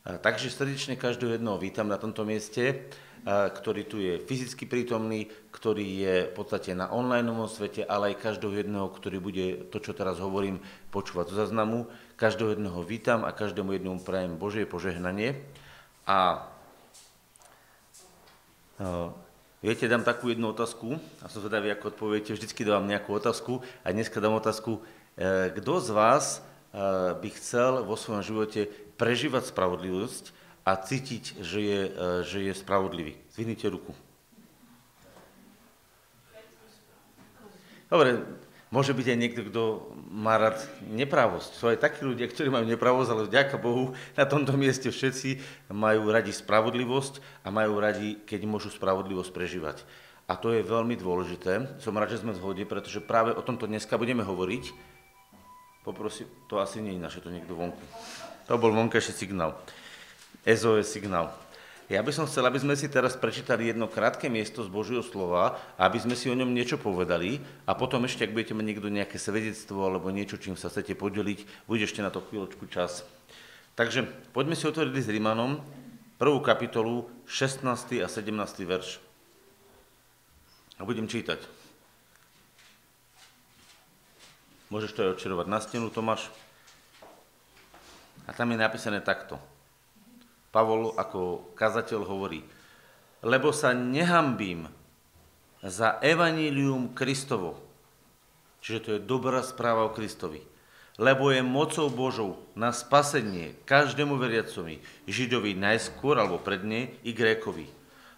Takže srdečne každého jednoho vítam na tomto mieste, ktorý tu je fyzicky prítomný, ktorý je v podstate na online svete, ale aj každého jedného, ktorý bude to, čo teraz hovorím, počúvať zo zaznamu. Každého jedného vítam a každému jednomu prajem Božie požehnanie. A viete, dám takú jednu otázku a som zvedavý, ako odpoviete. Vždycky dávam nejakú otázku a dneska dám otázku, e, kto z vás by chcel vo svojom živote prežívať spravodlivosť a cítiť, že je, e, že je spravodlivý. Zvihnite ruku. Dobre, môže byť aj niekto, kto má rád nepravosť. Sú aj takí ľudia, ktorí majú nepravosť, ale vďaka Bohu na tomto mieste všetci majú radi spravodlivosť a majú radi, keď môžu spravodlivosť prežívať. A to je veľmi dôležité. Som rád, že sme v zhode, pretože práve o tomto dneska budeme hovoriť. Poprosím, to asi nie je naše, to niekto vonku. To bol vonkajší signál. SOS signál. Ja by som chcel, aby sme si teraz prečítali jedno krátke miesto z Božieho slova, aby sme si o ňom niečo povedali a potom ešte, ak budete mať niekto nejaké svedectvo alebo niečo, čím sa chcete podeliť, bude ešte na to chvíľočku čas. Takže poďme si otvoriť s Rímanom, prvú kapitolu, 16. a 17. verš. A budem čítať. Môžeš to aj odčerovať na stenu, Tomáš. A tam je napísané takto. Pavol ako kazateľ hovorí, lebo sa nehambím za evanílium Kristovo, čiže to je dobrá správa o Kristovi, lebo je mocou Božou na spasenie každému veriacovi, Židovi najskôr alebo predne i Grékovi.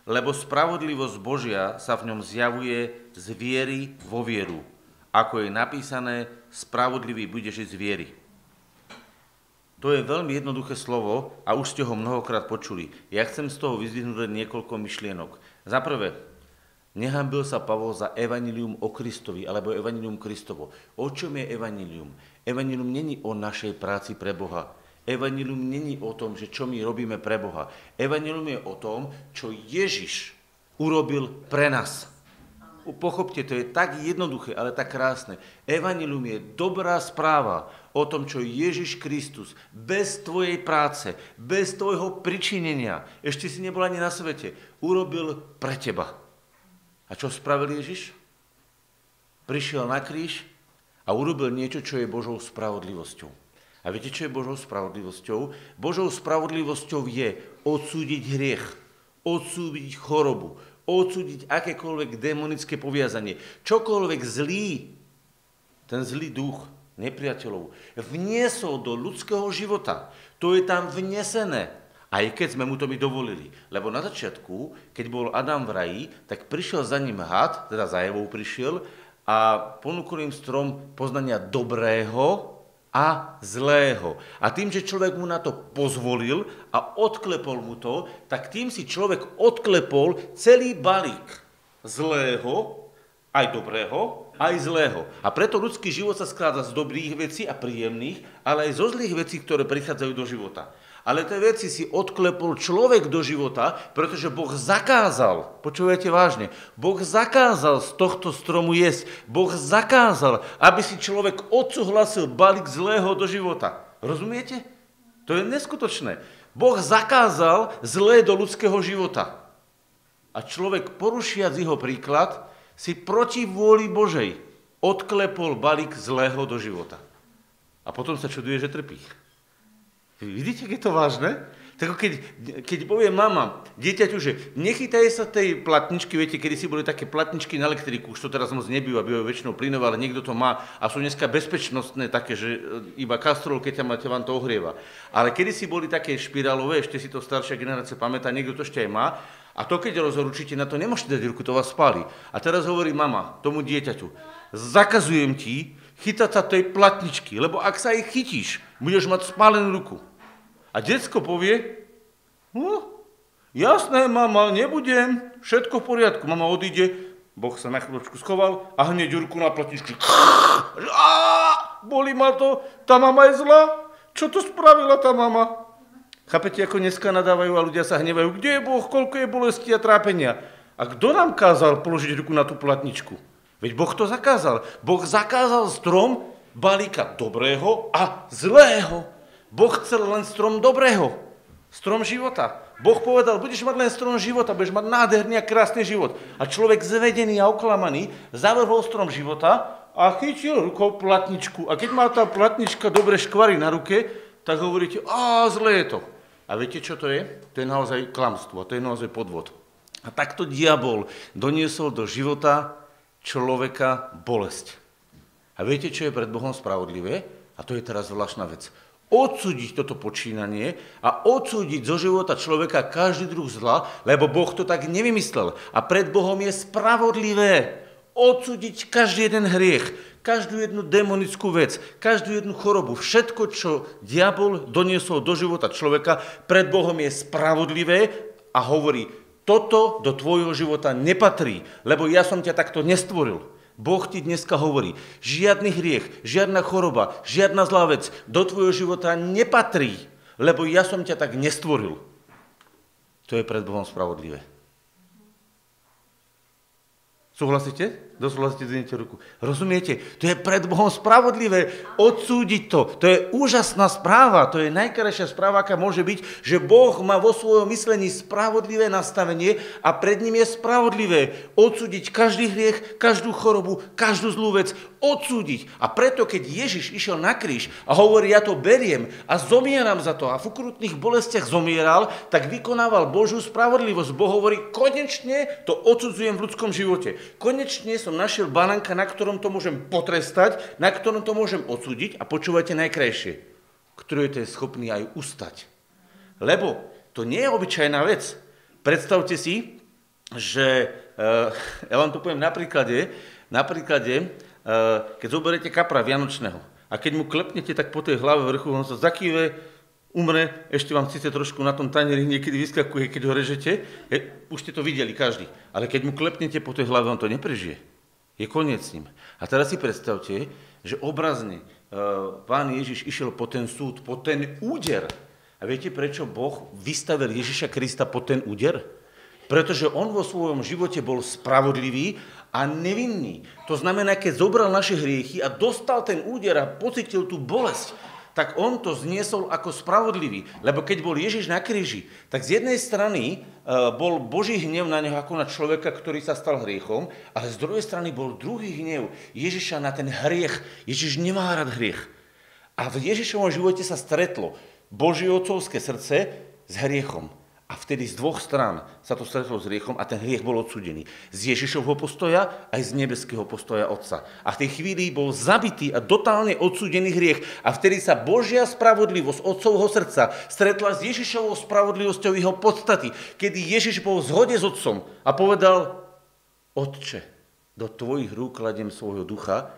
Lebo spravodlivosť Božia sa v ňom zjavuje z viery vo vieru. Ako je napísané, spravodlivý bude žiť z viery. To je veľmi jednoduché slovo a už ste ho mnohokrát počuli. Ja chcem z toho vyzvihnúť niekoľko myšlienok. Za prvé, nehambil sa Pavol za evanilium o Kristovi, alebo evanilium Kristovo. O čom je evanilium? Evanilium není o našej práci pre Boha. Evanilium není o tom, že čo my robíme pre Boha. Evanilium je o tom, čo Ježiš urobil pre nás. Pochopte, to je tak jednoduché, ale tak krásne. Evanilium je dobrá správa o tom, čo Ježiš Kristus bez tvojej práce, bez tvojho pričinenia, ešte si nebol ani na svete, urobil pre teba. A čo spravil Ježiš? Prišiel na kríž a urobil niečo, čo je Božou spravodlivosťou. A viete, čo je Božou spravodlivosťou? Božou spravodlivosťou je odsúdiť hriech, odsúdiť chorobu, odsúdiť akékoľvek demonické poviazanie. Čokoľvek zlý, ten zlý duch nepriateľov vniesol do ľudského života. To je tam vnesené. Aj keď sme mu to my dovolili. Lebo na začiatku, keď bol Adam v raji, tak prišiel za ním had, teda za Evou prišiel, a ponúkol im strom poznania dobrého a zlého. A tým, že človek mu na to pozvolil a odklepol mu to, tak tým si človek odklepol celý balík zlého, aj dobrého, aj zlého. A preto ľudský život sa skladá z dobrých vecí a príjemných, ale aj zo zlých vecí, ktoré prichádzajú do života. Ale tie veci si odklepol človek do života, pretože Boh zakázal, počúvajte vážne, Boh zakázal z tohto stromu jesť. Boh zakázal, aby si človek odsúhlasil balík zlého do života. Rozumiete? To je neskutočné. Boh zakázal zlé do ľudského života. A človek, porušiac jeho príklad, si proti vôli Božej odklepol balík zlého do života. A potom sa čuduje, že trpí. Vidíte, keď je to vážne? Tak keď, keď povie mama dieťaťu, že nechytaj sa tej platničky, viete, kedy si boli také platničky na elektriku, už to teraz moc nebýva, bývajú väčšinou plynové, ale niekto to má a sú dneska bezpečnostné také, že e, iba kastrol, keď ťa máte, vám to ohrieva. Ale kedy si boli také špirálové, ešte si to staršia generácia pamätá, niekto to ešte aj má, a to keď rozhorúčite na to, nemôžete dať ruku, to vás spáli. A teraz hovorí mama tomu dieťaťu, zakazujem ti chytať sa tej platničky, lebo ak sa ich chytíš, budeš mať spálenú ruku. A detsko povie, no, jasné, mama, nebudem, všetko v poriadku. Mama odíde, Boh sa na chvíľočku schoval a hneď ruku na platničku. Boli ma to, tá mama je zlá. Čo to spravila tá mama? Chápete, ako dneska nadávajú a ľudia sa hnevajú. Kde je Boh, koľko je bolesti a trápenia? A kto nám kázal položiť ruku na tú platničku? Veď Boh to zakázal. Boh zakázal strom balíka dobrého a zlého. Boh chcel len strom dobrého. Strom života. Boh povedal, budeš mať len strom života, budeš mať nádherný a krásny život. A človek zvedený a oklamaný zavrhol strom života a chytil rukou platničku. A keď má tá platnička dobre škvary na ruke, tak hovoríte, a zle je to. A viete, čo to je? To je naozaj klamstvo, to je naozaj podvod. A takto diabol doniesol do života človeka bolesť. A viete, čo je pred Bohom spravodlivé? A to je teraz zvláštna vec odsúdiť toto počínanie a odsúdiť zo života človeka každý druh zla, lebo Boh to tak nevymyslel. A pred Bohom je spravodlivé odsúdiť každý jeden hriech, každú jednu demonickú vec, každú jednu chorobu, všetko, čo diabol doniesol do života človeka, pred Bohom je spravodlivé a hovorí, toto do tvojho života nepatrí, lebo ja som ťa takto nestvoril. Boh ti dneska hovorí, žiadny hriech, žiadna choroba, žiadna zlá vec do tvojho života nepatrí, lebo ja som ťa tak nestvoril. To je pred Bohom spravodlivé. Súhlasíte? Doslovne zdvihnite ruku. Rozumiete? To je pred Bohom spravodlivé odsúdiť to. To je úžasná správa. To je najkrajšia správa, aká môže byť, že Boh má vo svojom myslení spravodlivé nastavenie a pred ním je spravodlivé odsúdiť každý hriech, každú chorobu, každú zlú vec. Odsúdiť. A preto, keď Ježiš išiel na kríž a hovorí, ja to beriem a zomieram za to a v ukrutných bolestiach zomieral, tak vykonával Božiu spravodlivosť. Boh hovorí, konečne to odsudzujem v ľudskom živote. Konečne som našiel banánka, na ktorom to môžem potrestať, na ktorom to môžem odsúdiť a počúvajte najkrajšie, ktorý to je schopný aj ustať. Lebo to nie je obyčajná vec. Predstavte si, že, uh, ja vám to poviem na príklade, na príklade, keď zoberiete kapra vianočného a keď mu klepnete tak po tej hlave vrchu, on sa zakýve, umre, ešte vám síce trošku na tom tanieri niekedy vyskakuje, keď ho režete, je, už ste to videli každý, ale keď mu klepnete po tej hlave, on to neprežije. Je koniec s ním. A teraz si predstavte, že obrazne e, pán Ježiš išiel po ten súd, po ten úder. A viete, prečo Boh vystavil Ježiša Krista po ten úder? Pretože on vo svojom živote bol spravodlivý a nevinný. To znamená, keď zobral naše hriechy a dostal ten úder a pocitil tú bolesť, tak on to zniesol ako spravodlivý. Lebo keď bol Ježiš na kríži, tak z jednej strany e, bol Boží hnev na neho ako na človeka, ktorý sa stal hriechom, ale z druhej strany bol druhý hnev Ježiša na ten hriech. Ježiš nemá rád hriech. A v Ježišovom živote sa stretlo Božie otcovské srdce s hriechom. A vtedy z dvoch strán sa to stretlo s hriechom a ten hriech bol odsudený. Z Ježišovho postoja aj z nebeského postoja Otca. A v tej chvíli bol zabitý a totálne odsudený hriech. A vtedy sa Božia spravodlivosť Otcovho srdca stretla s Ježišovou spravodlivosťou jeho podstaty. Kedy Ježiš bol v zhode s Otcom a povedal, Otče, do tvojich rúk kladiem svojho ducha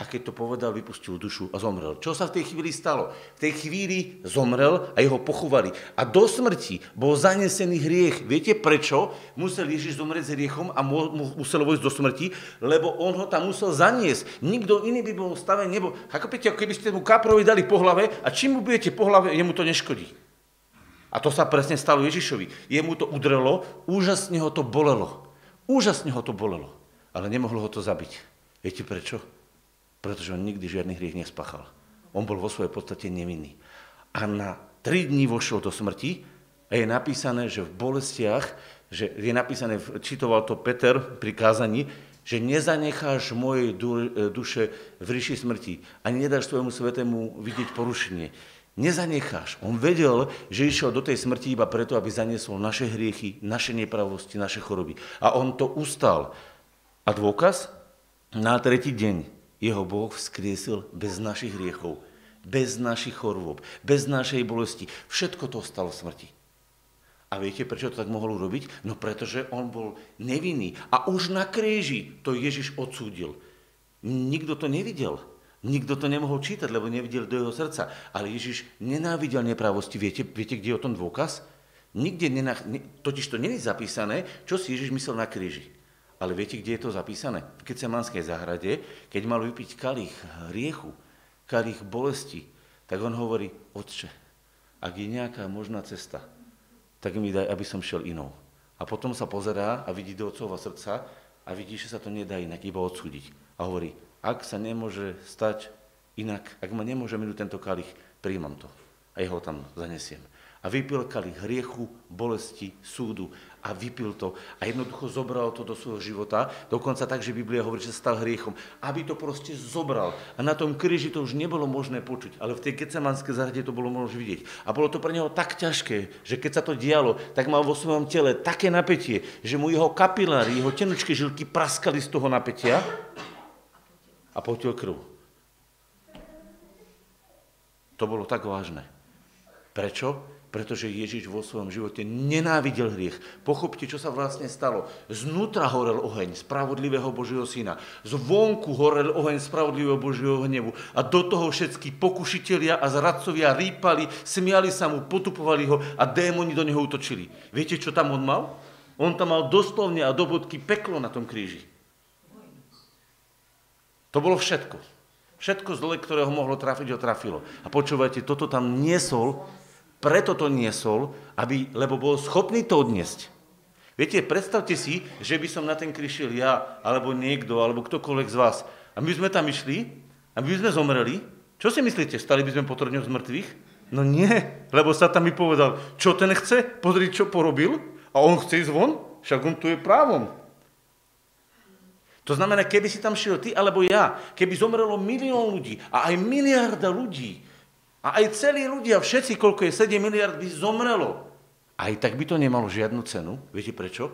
a keď to povedal, vypustil dušu a zomrel. Čo sa v tej chvíli stalo? V tej chvíli zomrel a jeho pochovali. A do smrti bol zanesený hriech. Viete prečo musel Ježiš zomrieť s hriechom a musel vojsť do smrti? Lebo on ho tam musel zaniesť. Nikto iný by bol v stave nebo. Ako viete, keby ste mu kaprovi dali po hlave a čím mu budete po hlave, jemu to neškodí. A to sa presne stalo Ježišovi. Jemu to udrelo, úžasne ho to bolelo. Úžasne ho to bolelo. Ale nemohlo ho to zabiť. Viete prečo? Pretože on nikdy žiadny hriech nespáchal. On bol vo svojej podstate nevinný. A na tri dní vošiel do smrti a je napísané, že v bolestiach, že je napísané, čitoval to Peter pri kázaní, že nezanecháš mojej duše v ríši smrti ani nedáš svojmu svetému vidieť porušenie. Nezanecháš. On vedel, že išiel do tej smrti iba preto, aby zaniesol naše hriechy, naše nepravosti, naše choroby. A on to ustal. A dôkaz? Na tretí deň jeho Boh vzkriesil bez našich hriechov, bez našich chorôb, bez našej bolesti. Všetko to stalo smrti. A viete, prečo to tak mohol urobiť? No pretože on bol nevinný. A už na kríži to Ježiš odsúdil. Nikto to nevidel. Nikto to nemohol čítať, lebo nevidel do jeho srdca. Ale Ježiš nenávidel nepravosti. Viete, viete kde je o tom dôkaz? Nikde, nenach... totiž to není zapísané, čo si Ježiš myslel na kríži. Ale viete, kde je to zapísané? V Kecemanskej záhrade, keď mal vypiť kalich hriechu, kalich bolesti, tak on hovorí, otče, ak je nejaká možná cesta, tak mi daj, aby som šiel inou. A potom sa pozerá a vidí do otcova srdca a vidí, že sa to nedá inak, iba odsúdiť. A hovorí, ak sa nemôže stať inak, ak ma nemôže minúť tento kalich, príjmam to. A jeho tam zanesiem. A vypilkali hriechu, bolesti, súdu a vypil to a jednoducho zobral to do svojho života, dokonca tak, že Biblia hovorí, že stal hriechom, aby to proste zobral. A na tom kríži to už nebolo možné počuť, ale v tej Gecemanskej záhrade to bolo možné vidieť. A bolo to pre neho tak ťažké, že keď sa to dialo, tak mal vo svojom tele také napätie, že mu jeho kapiláry, jeho tenučké žilky praskali z toho napätia a potil krv. To bolo tak vážne. Prečo? Pretože Ježiš vo svojom živote nenávidel hriech. Pochopte, čo sa vlastne stalo. Znútra horel oheň spravodlivého Božieho syna. Zvonku horel oheň spravodlivého Božieho hnevu. A do toho všetky pokušitelia a zradcovia rýpali, smiali sa mu, potupovali ho a démoni do neho utočili. Viete, čo tam on mal? On tam mal doslovne a do bodky peklo na tom kríži. To bolo všetko. Všetko zle, ktoré ho mohlo trafiť, ho trafilo. A počúvajte, toto tam niesol preto to niesol, aby, lebo bol schopný to odniesť. Viete, predstavte si, že by som na ten kríž šiel ja, alebo niekto, alebo ktokoľvek z vás. A my sme tam išli, a my sme zomreli. Čo si myslíte, stali by sme po z mŕtvych? No nie, lebo sa tam mi povedal, čo ten chce, pozri, čo porobil, a on chce ísť von, však on tu je právom. To znamená, keby si tam šiel ty alebo ja, keby zomrelo milión ľudí a aj miliarda ľudí, a aj celí ľudia, všetci, koľko je 7 miliard, by zomrelo. Aj tak by to nemalo žiadnu cenu. Viete prečo?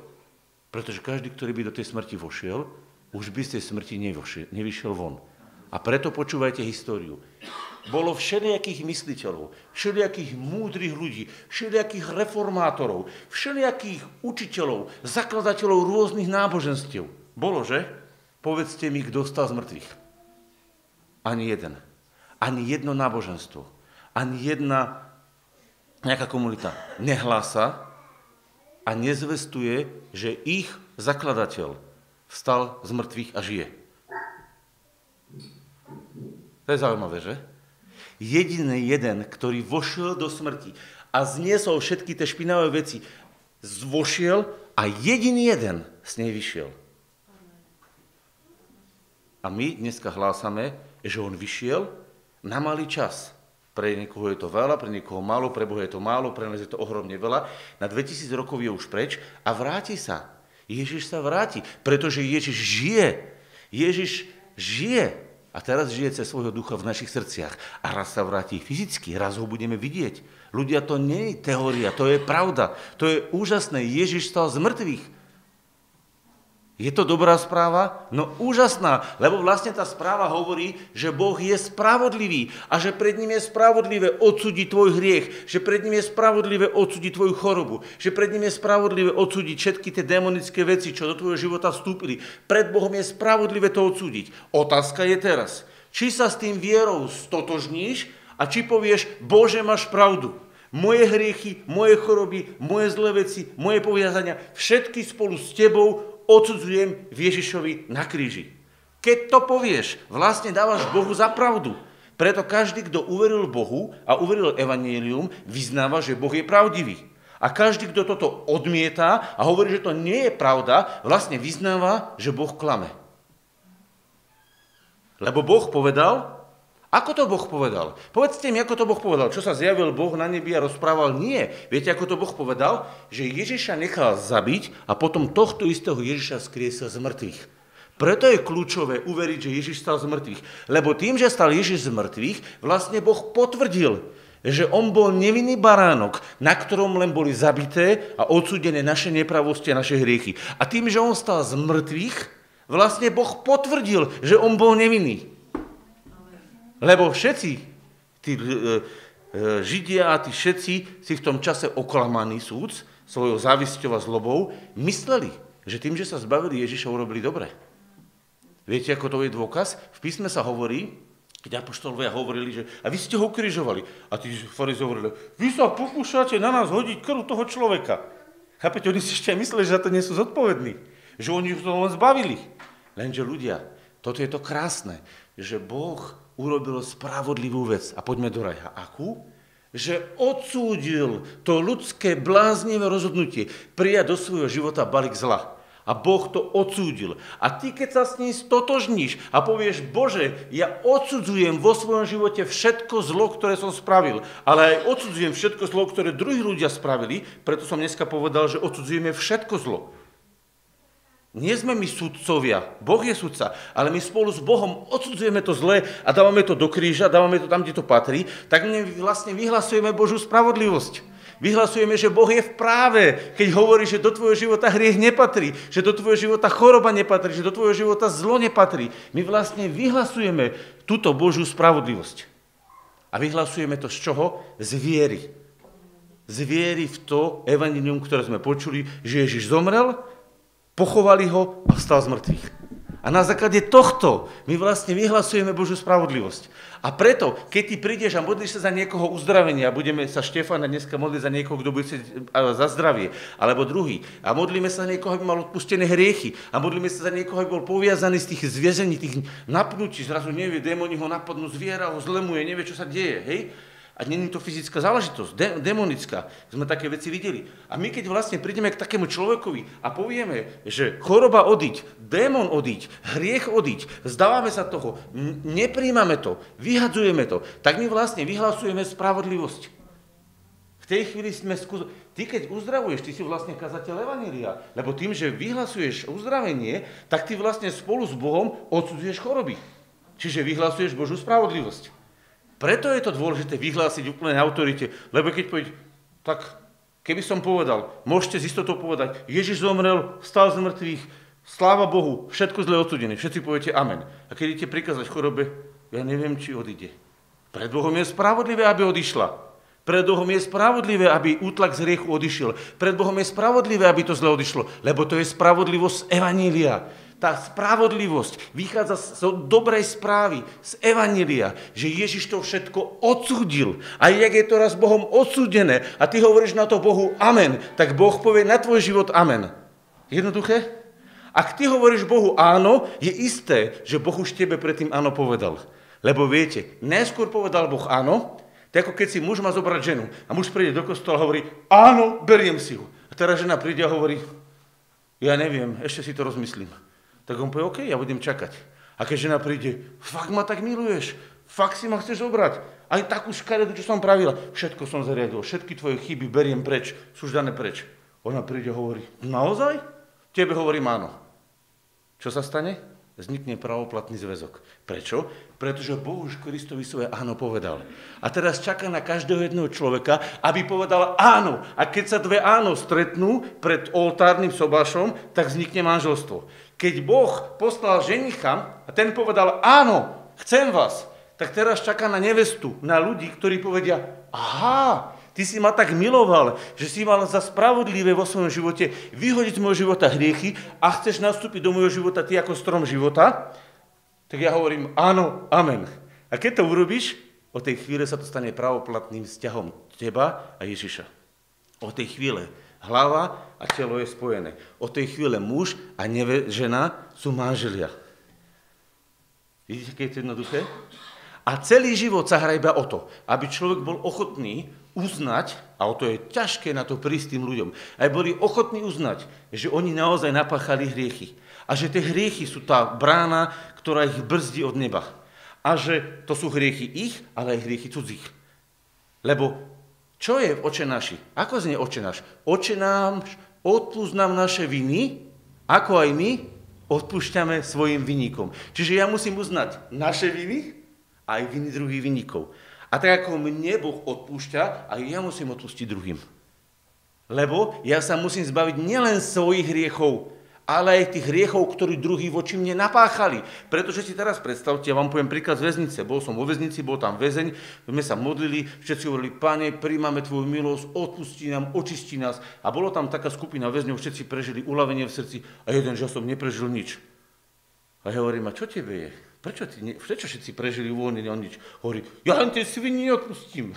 Pretože každý, ktorý by do tej smrti vošiel, už by z tej smrti nevošiel, nevyšiel von. A preto počúvajte históriu. Bolo všelijakých mysliteľov, všelijakých múdrych ľudí, všelijakých reformátorov, všelijakých učiteľov, zakladateľov rôznych náboženstiev. Bolo, že? Povedzte mi, kto stal z mŕtvych. Ani jeden. Ani jedno náboženstvo ani jedna nejaká komunita nehlása a nezvestuje, že ich zakladateľ vstal z mŕtvych a žije. To je zaujímavé, že? Jediný jeden, ktorý vošiel do smrti a zniesol všetky tie špinavé veci, zvošiel a jediný jeden z nej vyšiel. A my dneska hlásame, že on vyšiel na malý čas. Pre niekoho je to veľa, pre niekoho málo, pre Boha je to málo, pre nás je to ohromne veľa. Na 2000 rokov je už preč a vráti sa. Ježiš sa vráti, pretože Ježiš žije. Ježiš žije a teraz žije cez svojho ducha v našich srdciach. A raz sa vráti fyzicky, raz ho budeme vidieť. Ľudia, to nie je teória, to je pravda. To je úžasné. Ježiš stal z mŕtvych. Je to dobrá správa? No úžasná, lebo vlastne tá správa hovorí, že Boh je spravodlivý a že pred ním je spravodlivé odsúdiť tvoj hriech, že pred ním je spravodlivé odsúdiť tvoju chorobu, že pred ním je spravodlivé odsúdiť všetky tie demonické veci, čo do tvojho života vstúpili. Pred Bohom je spravodlivé to odsúdiť. Otázka je teraz, či sa s tým vierou stotožníš a či povieš, Bože, máš pravdu. Moje hriechy, moje choroby, moje zlé veci, moje poviazania, všetky spolu s tebou odsudzujem Ježišovi na kríži. Keď to povieš, vlastne dávaš Bohu za pravdu. Preto každý, kto uveril Bohu a uveril Evangelium, vyznáva, že Boh je pravdivý. A každý, kto toto odmieta a hovorí, že to nie je pravda, vlastne vyznáva, že Boh klame. Lebo Boh povedal, ako to Boh povedal? Povedzte mi, ako to Boh povedal. Čo sa zjavil Boh na nebi a rozprával? Nie. Viete, ako to Boh povedal? Že Ježiša nechal zabiť a potom tohto istého Ježiša skriesil z mŕtvych. Preto je kľúčové uveriť, že Ježiš stal z mŕtvych. Lebo tým, že stal Ježiš z mŕtvych, vlastne Boh potvrdil, že on bol nevinný baránok, na ktorom len boli zabité a odsúdené naše nepravosti a naše hriechy. A tým, že on stal z mŕtvych, vlastne Boh potvrdil, že on bol nevinný. Lebo všetci, tí e, e, Židia a tí všetci si v tom čase oklamaný súd svojou závisťou a zlobou mysleli, že tým, že sa zbavili Ježiša, urobili dobre. Viete, ako to je dôkaz? V písme sa hovorí, keď apoštolovia hovorili, že a vy ste ho ukrižovali. A tí farizei hovorili, vy sa pokúšate na nás hodiť krv toho človeka. Chápete, oni si ešte mysleli, že za to nie sú zodpovední. Že oni to len zbavili. Lenže ľudia, toto je to krásne, že Boh urobil spravodlivú vec. A poďme do raja. Akú? Že odsúdil to ľudské bláznivé rozhodnutie prijať do svojho života balík zla. A Boh to odsúdil. A ty, keď sa s ním stotožníš a povieš, Bože, ja odsudzujem vo svojom živote všetko zlo, ktoré som spravil, ale aj odsudzujem všetko zlo, ktoré druhí ľudia spravili, preto som dneska povedal, že odsudzujeme všetko zlo. Nie sme my sudcovia, Boh je sudca, ale my spolu s Bohom odsudzujeme to zlé a dávame to do kríža, dávame to tam, kde to patrí, tak my vlastne vyhlasujeme Božú spravodlivosť. Vyhlasujeme, že Boh je v práve, keď hovorí, že do tvojho života hriech nepatrí, že do tvojho života choroba nepatrí, že do tvojho života zlo nepatrí. My vlastne vyhlasujeme túto Božiu spravodlivosť. A vyhlasujeme to z čoho? Z viery. Z viery v to evanilium, ktoré sme počuli, že Ježiš zomrel, pochovali ho a vstal z mŕtvych. A na základe tohto my vlastne vyhlasujeme Božiu spravodlivosť. A preto, keď ty prídeš a modlíš sa za niekoho uzdravenie, a budeme sa Štefana dneska modliť za niekoho, kto bude za zdravie, alebo druhý, a modlíme sa za niekoho, aby mal odpustené hriechy, a modlíme sa za niekoho, aby bol poviazaný z tých zviezení, tých napnutí, zrazu nevie, démoni ho napadnú, zviera ho zlemuje, nevie, čo sa deje, hej? A není to fyzická záležitosť, de- demonická. Sme také veci videli. A my keď vlastne prídeme k takému človekovi a povieme, že choroba odiť, démon odiť, hriech odiť, zdávame sa toho, n- nepríjmame to, vyhadzujeme to, tak my vlastne vyhlasujeme spravodlivosť. V tej chvíli sme skús... Ty keď uzdravuješ, ty si vlastne kazateľ Evanília. Lebo tým, že vyhlasuješ uzdravenie, tak ty vlastne spolu s Bohom odsudzuješ choroby. Čiže vyhlasuješ Božú spravodlivosť. Preto je to dôležité vyhlásiť úplne autorite, lebo keď povie, tak keby som povedal, môžete z istotou povedať, Ježiš zomrel, stal z mŕtvych, sláva Bohu, všetko zle odsudené, všetci poviete amen. A keď idete prikázať chorobe, ja neviem, či odíde. Pred Bohom je spravodlivé, aby odišla. Pred Bohom je spravodlivé, aby útlak z riechu odišiel. Pred Bohom je spravodlivé, aby to zle odišlo, lebo to je spravodlivosť Evanília. Tá spravodlivosť vychádza z dobrej správy, z Evanília, že Ježiš to všetko odsúdil. A jak je to raz Bohom odsúdené a ty hovoríš na to Bohu amen, tak Boh povie na tvoj život amen. Jednoduché? Ak ty hovoríš Bohu áno, je isté, že Boh už tebe predtým áno povedal. Lebo viete, najskôr povedal Boh áno, to ako keď si muž má zobrať ženu a muž príde do kostola a hovorí, áno, beriem si ho. A teraz žena príde a hovorí, ja neviem, ešte si to rozmyslím. Tak on povie, OK, ja budem čakať. A keď žena príde, fakt ma tak miluješ, fakt si ma chceš zobrať. Aj takú škaredu, čo som pravila, všetko som zariadil, všetky tvoje chyby beriem preč, sú dané preč. Ona príde a hovorí, naozaj? Tebe hovorím áno. Čo sa stane? Vznikne pravoplatný zväzok. Prečo? Pretože Boh už Kristovi svoje áno povedal. A teraz čaká na každého jedného človeka, aby povedal áno. A keď sa dve áno stretnú pred oltárnym sobášom, tak vznikne manželstvo. Keď Boh poslal ženicha a ten povedal, áno, chcem vás, tak teraz čaká na nevestu, na ľudí, ktorí povedia, aha, ty si ma tak miloval, že si mal za spravodlivé vo svojom živote vyhodiť z môjho života hriechy a chceš nastúpiť do môjho života ty ako strom života, tak ja hovorím, áno, amen. A keď to urobíš, o tej chvíle sa to stane pravoplatným vzťahom teba a Ježiša. O tej chvíle hlava a telo je spojené. Od tej chvíle muž a neve, žena sú manželia. Vidíte, keď je to jednoduché? A celý život sa hrá iba o to, aby človek bol ochotný uznať, a o to je ťažké na to prísť tým ľuďom, aby boli ochotní uznať, že oni naozaj napáchali hriechy. A že tie hriechy sú tá brána, ktorá ich brzdí od neba. A že to sú hriechy ich, ale aj hriechy cudzích. Lebo čo je oče naši? Ako znie oče náš? Oče náš odpúsť nám naše viny, ako aj my odpúšťame svojim vynikom. Čiže ja musím uznať naše viny aj viny druhých vynikov. A tak ako mne Boh odpúšťa, aj ja musím odpustiť druhým. Lebo ja sa musím zbaviť nielen svojich hriechov, ale aj tých hriechov, ktorí druhí voči mne napáchali. Pretože si teraz predstavte, ja vám poviem príklad z väznice. Bol som vo väznici, bol tam väzeň, sme sa modlili, všetci hovorili, pane, príjmame tvoju milosť, odpustí nám, očistí nás. A bolo tam taká skupina väzňov, všetci prežili uľavenie v srdci a jeden, že som neprežil nič. A ja hovorím, a čo tebe je? Prečo, ty ne, prečo všetci prežili uvoľnenie o nič? Hovorí, ja len tie svini neodpustím.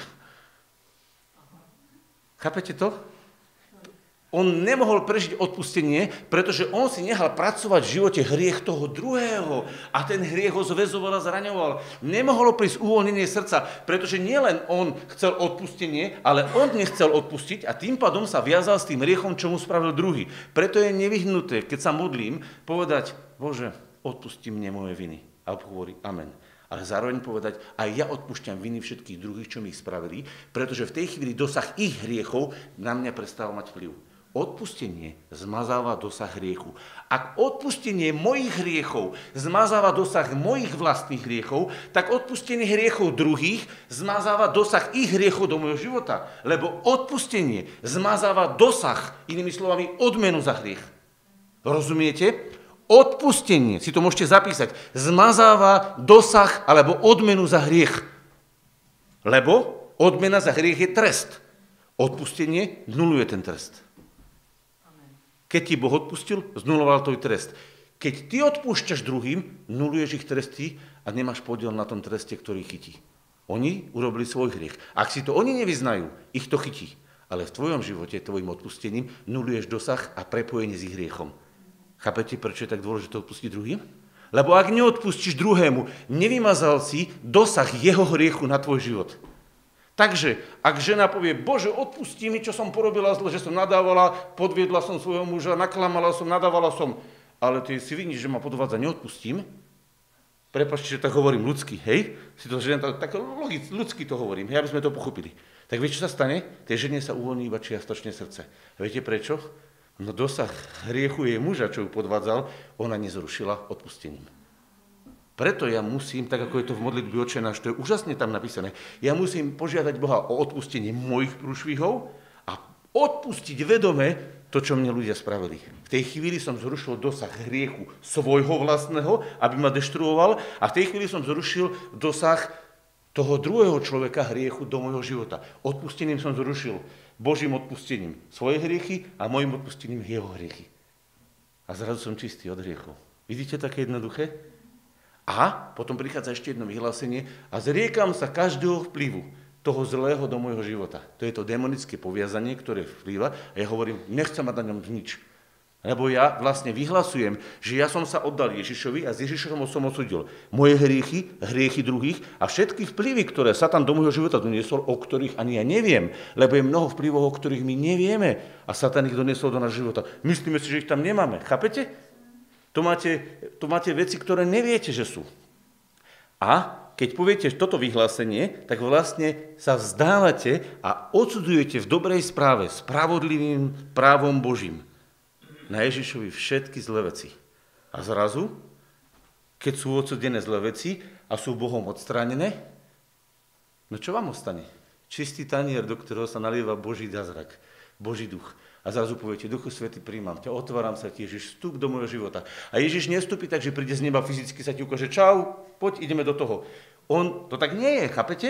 Chápete to? On nemohol prežiť odpustenie, pretože on si nehal pracovať v živote hriech toho druhého a ten hriech ho zväzoval a zraňoval. Nemohlo prísť uvoľnenie srdca, pretože nielen on chcel odpustenie, ale on nechcel odpustiť a tým pádom sa viazal s tým hriechom, čo mu spravil druhý. Preto je nevyhnuté, keď sa modlím, povedať, Bože, odpusti mne moje viny. A hovorí, amen ale zároveň povedať, aj ja odpúšťam viny všetkých druhých, čo mi ich spravili, pretože v tej chvíli dosah ich hriechov na mňa prestáva mať vplyv. Odpustenie zmazáva dosah hriechu. Ak odpustenie mojich hriechov zmazáva dosah mojich vlastných hriechov, tak odpustenie hriechov druhých zmazáva dosah ich hriechov do môjho života. Lebo odpustenie zmazáva dosah, inými slovami, odmenu za hriech. Rozumiete? Odpustenie, si to môžete zapísať, zmazáva dosah alebo odmenu za hriech. Lebo odmena za hriech je trest. Odpustenie nuluje ten trest. Keď ti Boh odpustil, znuloval tvoj trest. Keď ty odpúšťaš druhým, nuluješ ich tresty a nemáš podiel na tom treste, ktorý chytí. Oni urobili svoj hriech. Ak si to oni nevyznajú, ich to chytí. Ale v tvojom živote, tvojim odpustením, nuluješ dosah a prepojenie s ich hriechom. Chápete, prečo je tak dôležité odpustiť druhým? Lebo ak neodpustíš druhému, nevymazal si dosah jeho hriechu na tvoj život. Takže, ak žena povie, Bože, odpustí mi, čo som porobila zle, že som nadávala, podviedla som svojho muža, naklamala som, nadávala som, ale ty si vidíš, že ma podvádza, neodpustím, Prepačte, že tak hovorím ľudsky, hej? Si to žena, tak, logicky, ľudsky to hovorím, hej, aby sme to pochopili. Tak vieš, čo sa stane? Tej žene sa uvoľní iba čiastočne srdce. A viete prečo? No dosah hriechu jej muža, čo ju podvádzal, ona nezrušila odpustením. Preto ja musím, tak ako je to v modlitbe očená, to je úžasne tam napísané, ja musím požiadať Boha o odpustenie mojich prúšvihov a odpustiť vedome to, čo mne ľudia spravili. V tej chvíli som zrušil dosah hriechu svojho vlastného, aby ma deštruoval a v tej chvíli som zrušil dosah toho druhého človeka hriechu do môjho života. Odpustením som zrušil Božím odpustením svoje hriechy a môjim odpustením jeho hriechy. A zrazu som čistý od hriechov. Vidíte také jednoduché? A potom prichádza ešte jedno vyhlásenie a zriekam sa každého vplyvu toho zlého do môjho života. To je to demonické poviazanie, ktoré vplýva a ja hovorím, nechcem mať na ňom nič. Lebo ja vlastne vyhlasujem, že ja som sa oddal Ježišovi a s Ježišom som odsudil moje hriechy, hriechy druhých a všetky vplyvy, ktoré Satan do môjho života doniesol, o ktorých ani ja neviem, lebo je mnoho vplyvov, o ktorých my nevieme a Satan ich doniesol do nášho života. Myslíme si, že ich tam nemáme. Chápete? To máte, to máte veci, ktoré neviete, že sú. A keď poviete toto vyhlásenie, tak vlastne sa vzdávate a odsudujete v dobrej správe, spravodlivým právom Božím na Ježišovi všetky zlé veci. A zrazu, keď sú odsudené zlé veci a sú Bohom odstránené, no čo vám ostane? Čistý tanier, do ktorého sa nalieva Boží zázrak, Boží duch. A zrazu poviete, Duchu Svety, príjmam ťa, otváram sa ti, Ježiš, vstup do môjho života. A Ježiš nestúpi tak, že príde z neba fyzicky, sa ti ukáže, čau, poď, ideme do toho. On, to tak nie je, chápete?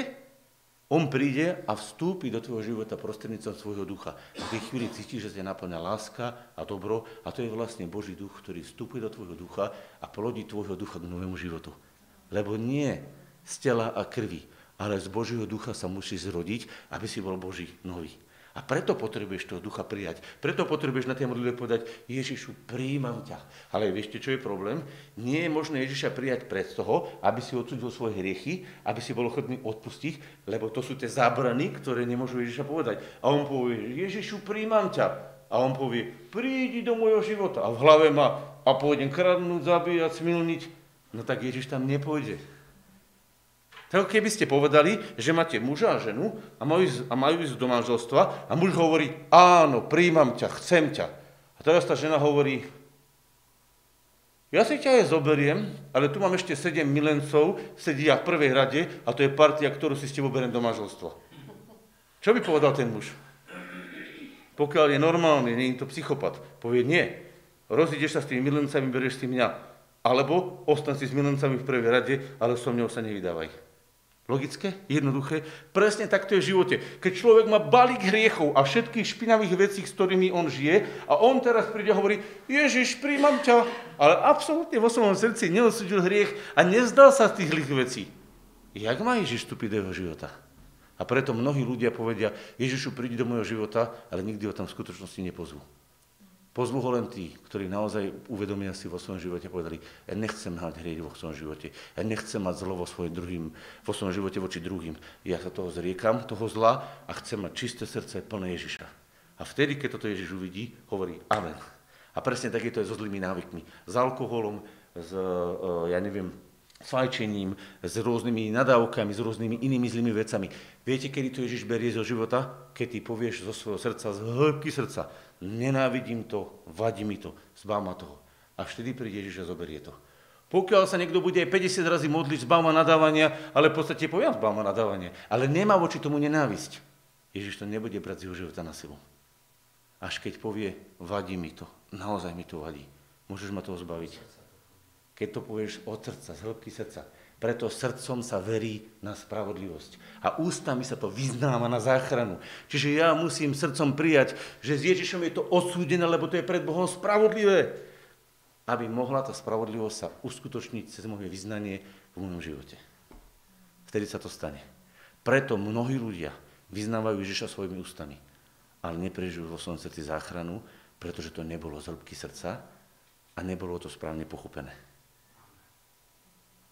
On príde a vstúpi do tvojho života prostredníctvom svojho ducha. V tej chvíli cítiš, že ťa naplňa láska a dobro a to je vlastne Boží duch, ktorý vstúpi do tvojho ducha a plodí tvojho ducha k novému životu. Lebo nie z tela a krvi, ale z Božieho ducha sa musí zrodiť, aby si bol Boží nový. A preto potrebuješ toho ducha prijať. Preto potrebuješ na tej modlitbe povedať, Ježišu, príjmam ťa. Ale viete, čo je problém? Nie je možné Ježiša prijať pred toho, aby si odsudil svoje hriechy, aby si bol ochotný odpustiť, lebo to sú tie zábrany, ktoré nemôžu Ježiša povedať. A on povie, Ježišu, príjmam ťa. A on povie, prídi do môjho života. A v hlave má, a pôjdem kradnúť, zabíjať, smilniť. No tak Ježiš tam nepôjde. Tak keby ste povedali, že máte muža a ženu a majú, a majú ísť do manželstva a muž hovorí, áno, príjmam ťa, chcem ťa. A teraz tá žena hovorí, ja si ťa aj zoberiem, ale tu mám ešte sedem milencov, sedia v prvej rade a to je partia, ktorú si s tebou beriem do manželstva. Čo by povedal ten muž? Pokiaľ je normálny, nie je to psychopat, povie nie. Rozídeš sa s tými milencami, berieš si mňa. Alebo ostan si s milencami v prvej rade, ale so mňou sa nevydávaj. Logické? Jednoduché? Presne takto je v živote. Keď človek má balík hriechov a všetkých špinavých vecí, s ktorými on žije, a on teraz príde a hovorí, Ježiš, príjmam ťa, ale absolútne vo svojom srdci neodsudil hriech a nezdal sa z tých zlých vecí. Jak má Ježiš vstúpiť do jeho života? A preto mnohí ľudia povedia, Ježišu, prídi do môjho života, ale nikdy ho tam v skutočnosti nepozvú. Pozvú ho len tí, ktorí naozaj uvedomia si vo svojom živote povedali, ja nechcem mať hrieť vo svojom živote, ja nechcem mať zlo vo, svojom druhým, vo svojom živote voči druhým. Ja sa toho zriekam, toho zla a chcem mať čisté srdce plné Ježiša. A vtedy, keď toto Ježiš uvidí, hovorí Amen. A presne tak je so zlými návykmi. S alkoholom, s, e, ja neviem, fajčením, s rôznymi nadávkami, s rôznymi inými zlými vecami. Viete, kedy to Ježiš berie zo života? Keď ty povieš zo svojho srdca, z hĺbky srdca, nenávidím to, vadí mi to, zbav ma toho. A vtedy príde Ježiš a zoberie to. Pokiaľ sa niekto bude aj 50 razy modliť, zbav ma nadávania, ale v podstate poviem zbav ma nadávania, ale nemá voči tomu nenávisť. Ježiš to nebude brať z jeho života na silu. Až keď povie, vadí mi to, naozaj mi to vadí. Môžeš ma toho zbaviť. Keď to povieš od srdca, z hĺbky srdca. Preto srdcom sa verí na spravodlivosť. A ústami sa to vyznáva na záchranu. Čiže ja musím srdcom prijať, že s Ježišom je to osúdené, lebo to je pred Bohom spravodlivé. Aby mohla tá spravodlivosť sa uskutočniť cez moje vyznanie v môjom živote. Vtedy sa to stane. Preto mnohí ľudia vyznávajú Ježiša svojimi ústami ale neprežijú vo svojom srdci záchranu, pretože to nebolo z hĺbky srdca a nebolo to správne pochopené.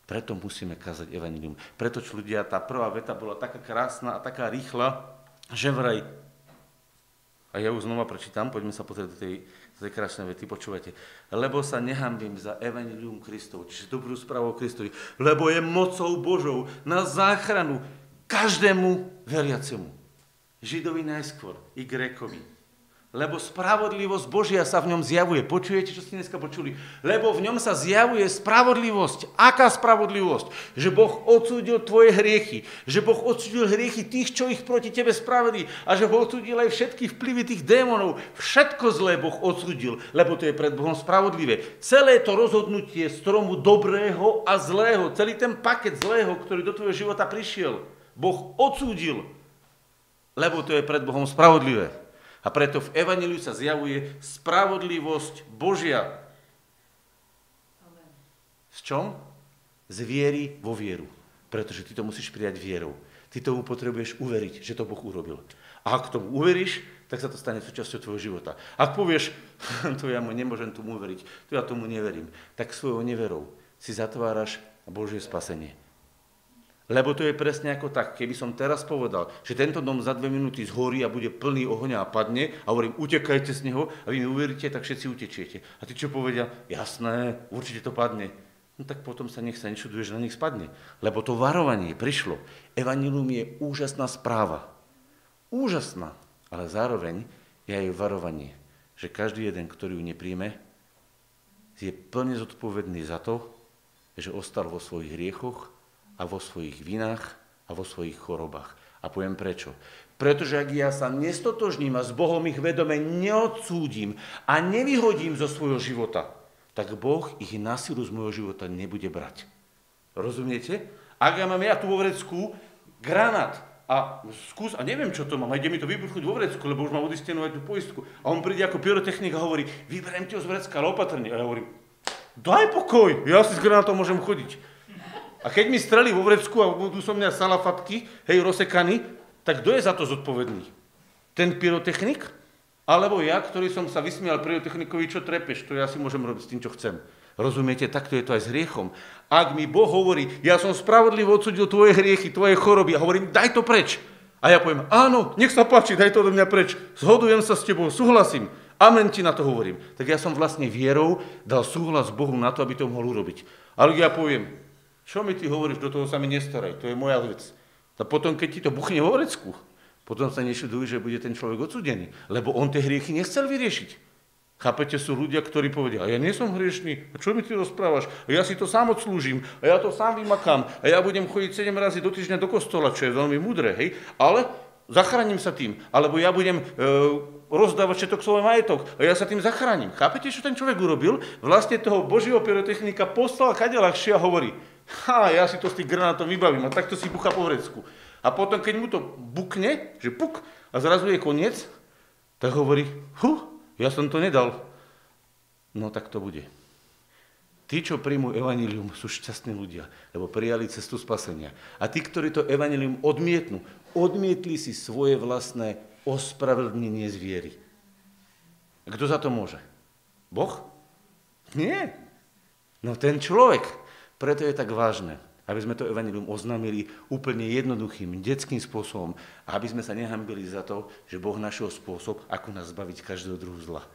Preto musíme kázať evanilium. Preto, ľudia, tá prvá veta bola taká krásna a taká rýchla, že vraj, a ja ju znova prečítam, poďme sa pozrieť do tej, do tej krásnej vety, počúvajte. Lebo sa nehambím za evanilium Kristov, čiže dobrú správu Kristovi, lebo je mocou Božou na záchranu každému veriacemu. Židovi najskôr i Grékovi. Lebo spravodlivosť Božia sa v ňom zjavuje. Počujete, čo ste dneska počuli? Lebo v ňom sa zjavuje spravodlivosť. Aká spravodlivosť? Že Boh odsúdil tvoje hriechy. Že Boh odsúdil hriechy tých, čo ich proti tebe spravili. A že Boh odsúdil aj všetky vplyvy tých démonov. Všetko zlé Boh odsúdil, lebo to je pred Bohom spravodlivé. Celé to rozhodnutie stromu dobrého a zlého, celý ten paket zlého, ktorý do tvojho života prišiel, Boh odsúdil lebo to je pred Bohom spravodlivé. A preto v Evangeliu sa zjavuje spravodlivosť Božia. S čom? Z viery vo vieru. Pretože ty to musíš prijať vierou. Ty tomu potrebuješ uveriť, že to Boh urobil. A ak tomu uveríš, tak sa to stane súčasťou tvojho života. Ak povieš, to ja mu nemôžem tomu uveriť, to ja tomu neverím, tak svojou neverou si zatváraš Božie spasenie. Lebo to je presne ako tak, keby som teraz povedal, že tento dom za dve minúty zhorí a bude plný ohňa a padne a hovorím, utekajte z neho a vy mi uveríte, tak všetci utečiete. A ty čo povedia? Jasné, určite to padne. No tak potom sa nech sa nečuduje, že na nich spadne. Lebo to varovanie prišlo. Evangelium je úžasná správa. Úžasná, ale zároveň je aj varovanie, že každý jeden, ktorý ju nepríjme, je plne zodpovedný za to, že ostal vo svojich hriechoch a vo svojich vinách a vo svojich chorobách. A poviem prečo. Pretože ak ja sa nestotožním a s Bohom ich vedome neodsúdim a nevyhodím zo svojho života, tak Boh ich na silu z môjho života nebude brať. Rozumiete? Ak ja mám ja tu vo vrecku granát a skús, a neviem, čo to mám, a ide mi to vybuchnúť vo vrecku, lebo už mám odistenovať tú poistku. A on príde ako pyrotechnik a hovorí, vyberiem ti ho z vrecka, ale opatrne. A ja hovorím, daj pokoj, ja si s granátom môžem chodiť. A keď mi strelí vo vrecku a budú so mňa salafatky, hej, rozsekaní, tak kto je za to zodpovedný? Ten pyrotechnik? Alebo ja, ktorý som sa vysmial pyrotechnikovi, čo trepeš, to ja si môžem robiť s tým, čo chcem. Rozumiete, takto je to aj s hriechom. Ak mi Boh hovorí, ja som spravodlivo odsudil tvoje hriechy, tvoje choroby, a hovorím, daj to preč. A ja poviem, áno, nech sa páči, daj to do mňa preč. Zhodujem sa s tebou, súhlasím. Amen ti na to hovorím. Tak ja som vlastne vierou dal súhlas Bohu na to, aby to mohol urobiť. Ale ja poviem, čo mi ty hovoríš, do toho sa mi nestaraj, to je moja vec. A potom, keď ti to buchne vo vrecku, potom sa nešuduj, že bude ten človek odsudený, lebo on tie hriechy nechcel vyriešiť. Chápete, sú ľudia, ktorí povedia, a ja nie som hriešný, a čo mi ty rozprávaš? A ja si to sám odslúžim, a ja to sám vymakám, a ja budem chodiť 7 razy do týždňa do kostola, čo je veľmi mudré, hej? Ale zachránim sa tým, alebo ja budem e, rozdávať všetok svoj majetok a ja sa tým zachránim. Chápete, čo ten človek urobil? Vlastne toho božieho pyrotechnika poslal kade ľahšie a hovorí, Ha, ja si to z tých granátov vybavím a takto si bucha po vrecku. A potom, keď mu to bukne, že puk, a zrazu je koniec, tak hovorí, hu, ja som to nedal. No tak to bude. Tí, čo príjmu evanilium, sú šťastní ľudia, lebo prijali cestu spasenia. A tí, ktorí to evanilium odmietnú, odmietli si svoje vlastné ospravedlnenie z viery. Kto za to môže? Boh? Nie. No ten človek. Preto je tak vážne, aby sme to evanilium oznámili úplne jednoduchým, detským spôsobom a aby sme sa nehambili za to, že Boh našiel spôsob, ako nás zbaviť každého druhu zla.